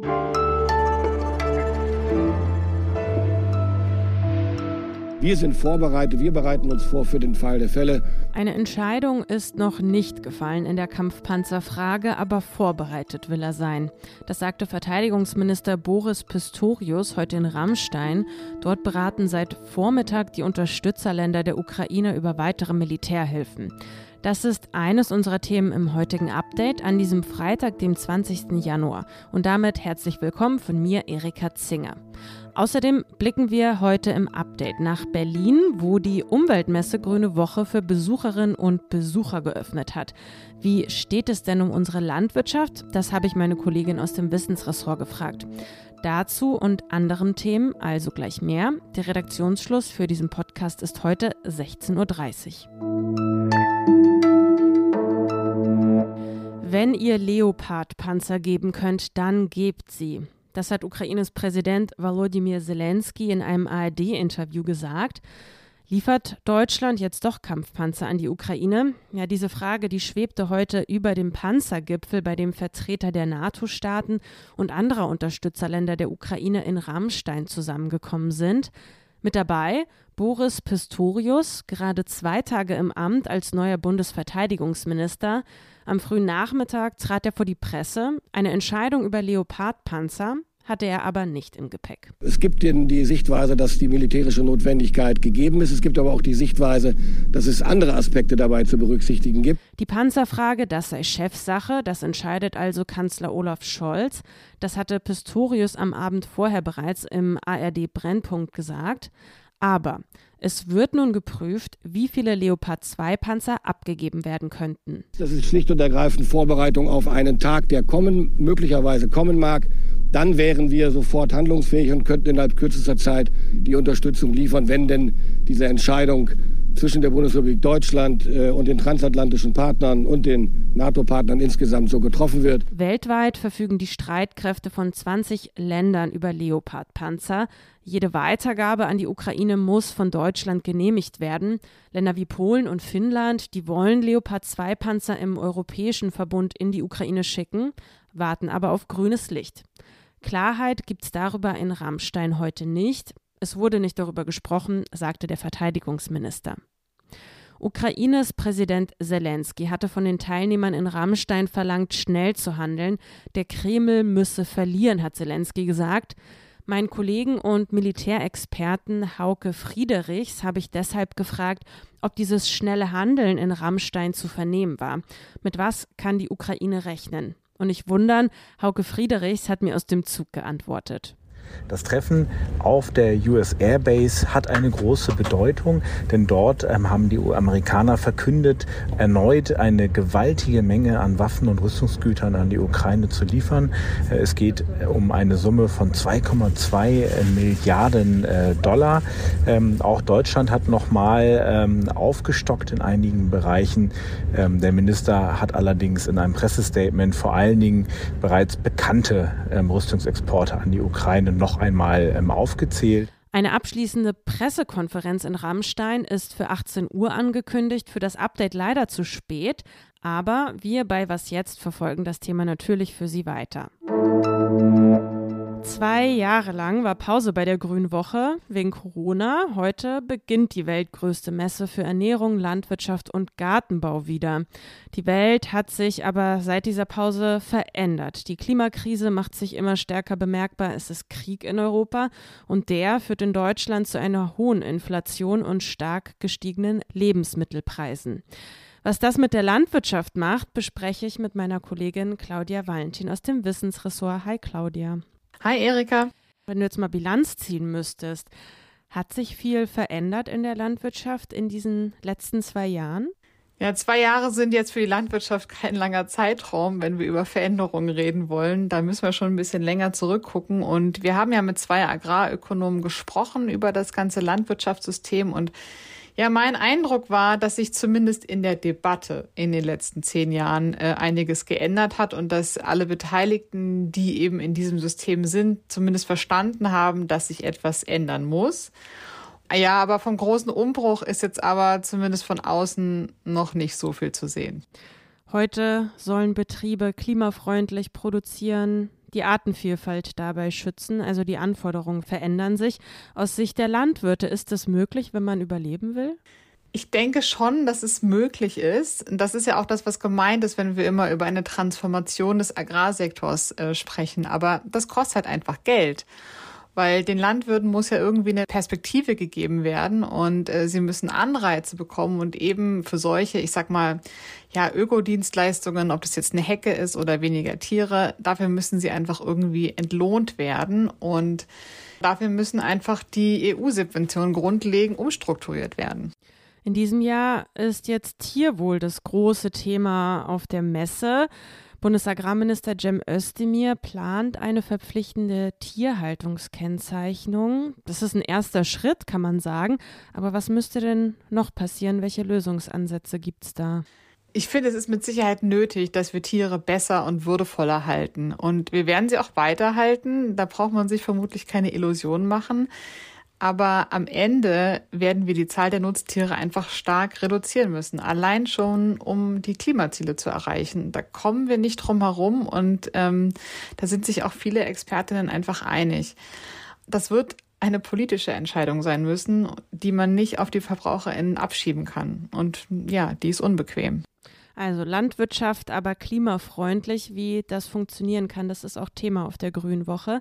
thank you Wir sind vorbereitet, wir bereiten uns vor für den Fall der Fälle. Eine Entscheidung ist noch nicht gefallen in der Kampfpanzerfrage, aber vorbereitet will er sein. Das sagte Verteidigungsminister Boris Pistorius heute in Rammstein. Dort beraten seit Vormittag die Unterstützerländer der Ukraine über weitere Militärhilfen. Das ist eines unserer Themen im heutigen Update an diesem Freitag, dem 20. Januar. Und damit herzlich willkommen von mir, Erika Zinger. Außerdem blicken wir heute im Update nach Berlin, wo die Umweltmesse Grüne Woche für Besucherinnen und Besucher geöffnet hat. Wie steht es denn um unsere Landwirtschaft? Das habe ich meine Kollegin aus dem Wissensressort gefragt. Dazu und anderen Themen also gleich mehr. Der Redaktionsschluss für diesen Podcast ist heute 16.30 Uhr. Wenn ihr Leopard-Panzer geben könnt, dann gebt sie. Das hat Ukraines Präsident Volodymyr Zelensky in einem ARD-Interview gesagt. Liefert Deutschland jetzt doch Kampfpanzer an die Ukraine? Ja, diese Frage, die schwebte heute über dem Panzergipfel, bei dem Vertreter der NATO-Staaten und anderer Unterstützerländer der Ukraine in Rammstein zusammengekommen sind. Mit dabei Boris Pistorius, gerade zwei Tage im Amt als neuer Bundesverteidigungsminister. Am frühen Nachmittag trat er vor die Presse. Eine Entscheidung über Leopardpanzer hatte er aber nicht im Gepäck. Es gibt die Sichtweise, dass die militärische Notwendigkeit gegeben ist. Es gibt aber auch die Sichtweise, dass es andere Aspekte dabei zu berücksichtigen gibt. Die Panzerfrage, das sei Chefsache, das entscheidet also Kanzler Olaf Scholz. Das hatte Pistorius am Abend vorher bereits im ARD Brennpunkt gesagt. Aber es wird nun geprüft, wie viele Leopard 2 Panzer abgegeben werden könnten. Das ist schlicht und ergreifend Vorbereitung auf einen Tag, der kommen, möglicherweise kommen mag. Dann wären wir sofort handlungsfähig und könnten innerhalb kürzester Zeit die Unterstützung liefern, wenn denn diese Entscheidung zwischen der Bundesrepublik Deutschland äh, und den transatlantischen Partnern und den NATO-Partnern insgesamt so getroffen wird. Weltweit verfügen die Streitkräfte von 20 Ländern über Leopard-Panzer. Jede Weitergabe an die Ukraine muss von Deutschland genehmigt werden. Länder wie Polen und Finnland, die wollen Leopard-2-Panzer im Europäischen Verbund in die Ukraine schicken, warten aber auf grünes Licht. Klarheit gibt es darüber in Rammstein heute nicht. Es wurde nicht darüber gesprochen, sagte der Verteidigungsminister. Ukraines Präsident Zelensky hatte von den Teilnehmern in Rammstein verlangt, schnell zu handeln. Der Kreml müsse verlieren, hat Zelensky gesagt. Meinen Kollegen und Militärexperten Hauke Friedrichs habe ich deshalb gefragt, ob dieses schnelle Handeln in Rammstein zu vernehmen war. Mit was kann die Ukraine rechnen? Und nicht wundern, Hauke Friedrichs hat mir aus dem Zug geantwortet. Das Treffen auf der US Air Base hat eine große Bedeutung, denn dort ähm, haben die Amerikaner verkündet, erneut eine gewaltige Menge an Waffen und Rüstungsgütern an die Ukraine zu liefern. Äh, es geht äh, um eine Summe von 2,2 äh, Milliarden äh, Dollar. Ähm, auch Deutschland hat nochmal ähm, aufgestockt in einigen Bereichen. Ähm, der Minister hat allerdings in einem Pressestatement vor allen Dingen bereits bekannte ähm, Rüstungsexporte an die Ukraine noch einmal ähm, aufgezählt. Eine abschließende Pressekonferenz in Rammstein ist für 18 Uhr angekündigt, für das Update leider zu spät, aber wir bei Was jetzt verfolgen das Thema natürlich für Sie weiter. Zwei Jahre lang war Pause bei der Grünen Woche wegen Corona. Heute beginnt die weltgrößte Messe für Ernährung, Landwirtschaft und Gartenbau wieder. Die Welt hat sich aber seit dieser Pause verändert. Die Klimakrise macht sich immer stärker bemerkbar. Es ist Krieg in Europa und der führt in Deutschland zu einer hohen Inflation und stark gestiegenen Lebensmittelpreisen. Was das mit der Landwirtschaft macht, bespreche ich mit meiner Kollegin Claudia Valentin aus dem Wissensressort. Hi Claudia. Hi Erika. Wenn du jetzt mal Bilanz ziehen müsstest, hat sich viel verändert in der Landwirtschaft in diesen letzten zwei Jahren? Ja, zwei Jahre sind jetzt für die Landwirtschaft kein langer Zeitraum, wenn wir über Veränderungen reden wollen. Da müssen wir schon ein bisschen länger zurückgucken. Und wir haben ja mit zwei Agrarökonomen gesprochen über das ganze Landwirtschaftssystem und ja, mein Eindruck war, dass sich zumindest in der Debatte in den letzten zehn Jahren äh, einiges geändert hat und dass alle Beteiligten, die eben in diesem System sind, zumindest verstanden haben, dass sich etwas ändern muss. Ja, aber vom großen Umbruch ist jetzt aber zumindest von außen noch nicht so viel zu sehen. Heute sollen Betriebe klimafreundlich produzieren. Die Artenvielfalt dabei schützen. Also die Anforderungen verändern sich. Aus Sicht der Landwirte ist das möglich, wenn man überleben will? Ich denke schon, dass es möglich ist. Das ist ja auch das, was gemeint ist, wenn wir immer über eine Transformation des Agrarsektors äh, sprechen. Aber das kostet halt einfach Geld weil den Landwirten muss ja irgendwie eine Perspektive gegeben werden und äh, sie müssen Anreize bekommen und eben für solche, ich sag mal, ja, Ökodienstleistungen, ob das jetzt eine Hecke ist oder weniger Tiere, dafür müssen sie einfach irgendwie entlohnt werden und dafür müssen einfach die EU-Subventionen grundlegend umstrukturiert werden. In diesem Jahr ist jetzt Tierwohl das große Thema auf der Messe. Bundesagrarminister Cem Özdemir plant eine verpflichtende Tierhaltungskennzeichnung. Das ist ein erster Schritt, kann man sagen. Aber was müsste denn noch passieren? Welche Lösungsansätze gibt es da? Ich finde, es ist mit Sicherheit nötig, dass wir Tiere besser und würdevoller halten. Und wir werden sie auch weiterhalten. Da braucht man sich vermutlich keine Illusionen machen. Aber am Ende werden wir die Zahl der Nutztiere einfach stark reduzieren müssen. Allein schon, um die Klimaziele zu erreichen. Da kommen wir nicht drum herum und ähm, da sind sich auch viele Expertinnen einfach einig. Das wird eine politische Entscheidung sein müssen, die man nicht auf die VerbraucherInnen abschieben kann. Und ja, die ist unbequem. Also Landwirtschaft, aber klimafreundlich, wie das funktionieren kann, das ist auch Thema auf der Grünen Woche.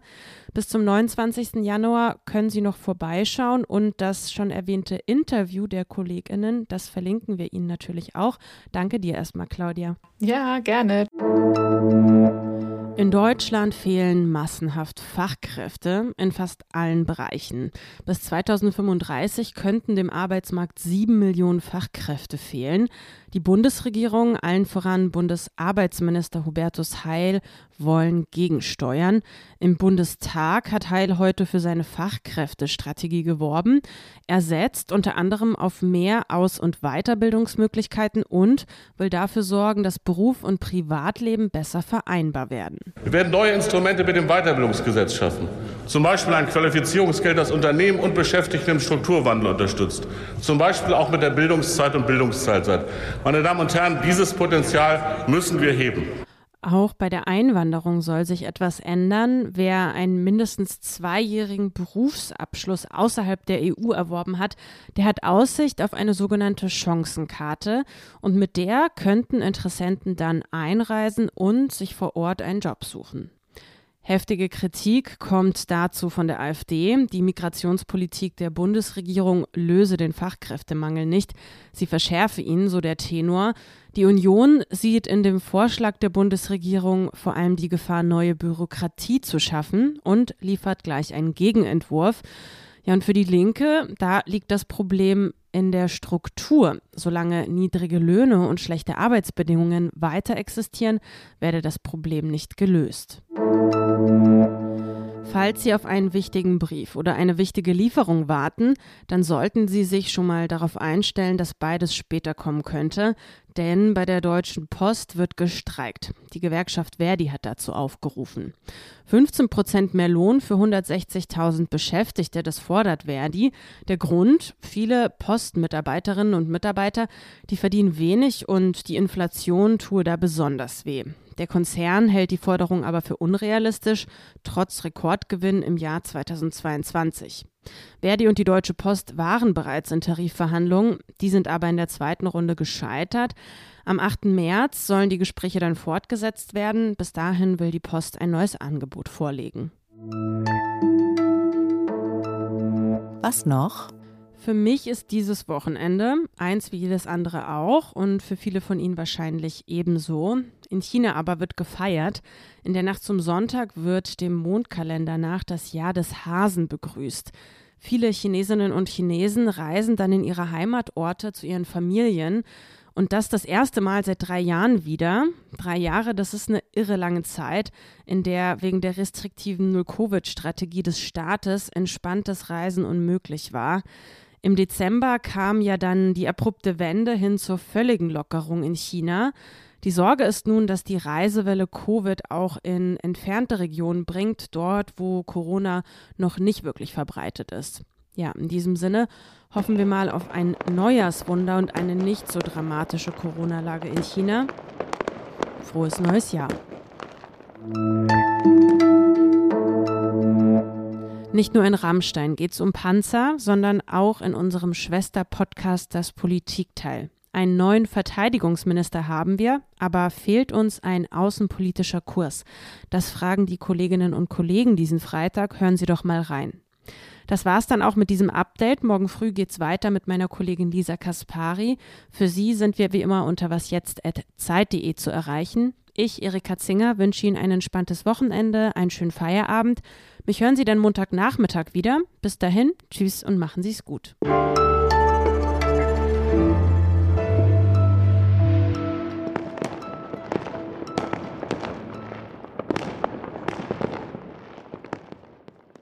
Bis zum 29. Januar können Sie noch vorbeischauen und das schon erwähnte Interview der Kolleginnen, das verlinken wir Ihnen natürlich auch. Danke dir erstmal, Claudia. Ja, gerne. In Deutschland fehlen massenhaft Fachkräfte in fast allen Bereichen. Bis 2035 könnten dem Arbeitsmarkt sieben Millionen Fachkräfte fehlen. Die Bundesregierung, allen voran Bundesarbeitsminister Hubertus Heil, wollen gegensteuern. Im Bundestag hat Heil heute für seine Fachkräftestrategie geworben. Er setzt unter anderem auf mehr Aus- und Weiterbildungsmöglichkeiten und will dafür sorgen, dass Beruf und Privatleben besser vereinbar werden. Wir werden neue Instrumente mit dem Weiterbildungsgesetz schaffen. Zum Beispiel ein Qualifizierungsgeld, das Unternehmen und Beschäftigte im Strukturwandel unterstützt. Zum Beispiel auch mit der Bildungszeit und Bildungszeitsat. Meine Damen und Herren, dieses Potenzial müssen wir heben. Auch bei der Einwanderung soll sich etwas ändern. Wer einen mindestens zweijährigen Berufsabschluss außerhalb der EU erworben hat, der hat Aussicht auf eine sogenannte Chancenkarte und mit der könnten Interessenten dann einreisen und sich vor Ort einen Job suchen. Heftige Kritik kommt dazu von der AfD. Die Migrationspolitik der Bundesregierung löse den Fachkräftemangel nicht. Sie verschärfe ihn, so der Tenor. Die Union sieht in dem Vorschlag der Bundesregierung vor allem die Gefahr, neue Bürokratie zu schaffen und liefert gleich einen Gegenentwurf. Ja, und für die Linke, da liegt das Problem in der Struktur. Solange niedrige Löhne und schlechte Arbeitsbedingungen weiter existieren, werde das Problem nicht gelöst. Falls Sie auf einen wichtigen Brief oder eine wichtige Lieferung warten, dann sollten Sie sich schon mal darauf einstellen, dass beides später kommen könnte, denn bei der Deutschen Post wird gestreikt. Die Gewerkschaft Verdi hat dazu aufgerufen. 15 Prozent mehr Lohn für 160.000 Beschäftigte, das fordert Verdi. Der Grund, viele Postmitarbeiterinnen und Mitarbeiter, die verdienen wenig und die Inflation tue da besonders weh. Der Konzern hält die Forderung aber für unrealistisch, trotz Rekordgewinn im Jahr 2022. Verdi und die Deutsche Post waren bereits in Tarifverhandlungen, die sind aber in der zweiten Runde gescheitert. Am 8. März sollen die Gespräche dann fortgesetzt werden. Bis dahin will die Post ein neues Angebot vorlegen. Was noch? Für mich ist dieses Wochenende eins wie jedes andere auch und für viele von Ihnen wahrscheinlich ebenso. In China aber wird gefeiert. In der Nacht zum Sonntag wird dem Mondkalender nach das Jahr des Hasen begrüßt. Viele Chinesinnen und Chinesen reisen dann in ihre Heimatorte zu ihren Familien. Und das das erste Mal seit drei Jahren wieder. Drei Jahre, das ist eine irre lange Zeit, in der wegen der restriktiven Null-Covid-Strategie des Staates entspanntes Reisen unmöglich war. Im Dezember kam ja dann die abrupte Wende hin zur völligen Lockerung in China. Die Sorge ist nun, dass die Reisewelle Covid auch in entfernte Regionen bringt, dort, wo Corona noch nicht wirklich verbreitet ist. Ja, in diesem Sinne hoffen wir mal auf ein Neujahrswunder und eine nicht so dramatische Corona-Lage in China. Frohes neues Jahr. Nicht nur in Rammstein geht es um Panzer, sondern auch in unserem Schwester-Podcast Das Politikteil. Einen neuen Verteidigungsminister haben wir, aber fehlt uns ein außenpolitischer Kurs? Das fragen die Kolleginnen und Kollegen diesen Freitag. Hören Sie doch mal rein. Das war's dann auch mit diesem Update. Morgen früh geht's weiter mit meiner Kollegin Lisa Kaspari. Für Sie sind wir wie immer unter wasjetzt.zeit.de zu erreichen. Ich, Erika Zinger, wünsche Ihnen ein entspanntes Wochenende, einen schönen Feierabend. Mich hören Sie dann Montagnachmittag wieder. Bis dahin, tschüss und machen Sie es gut.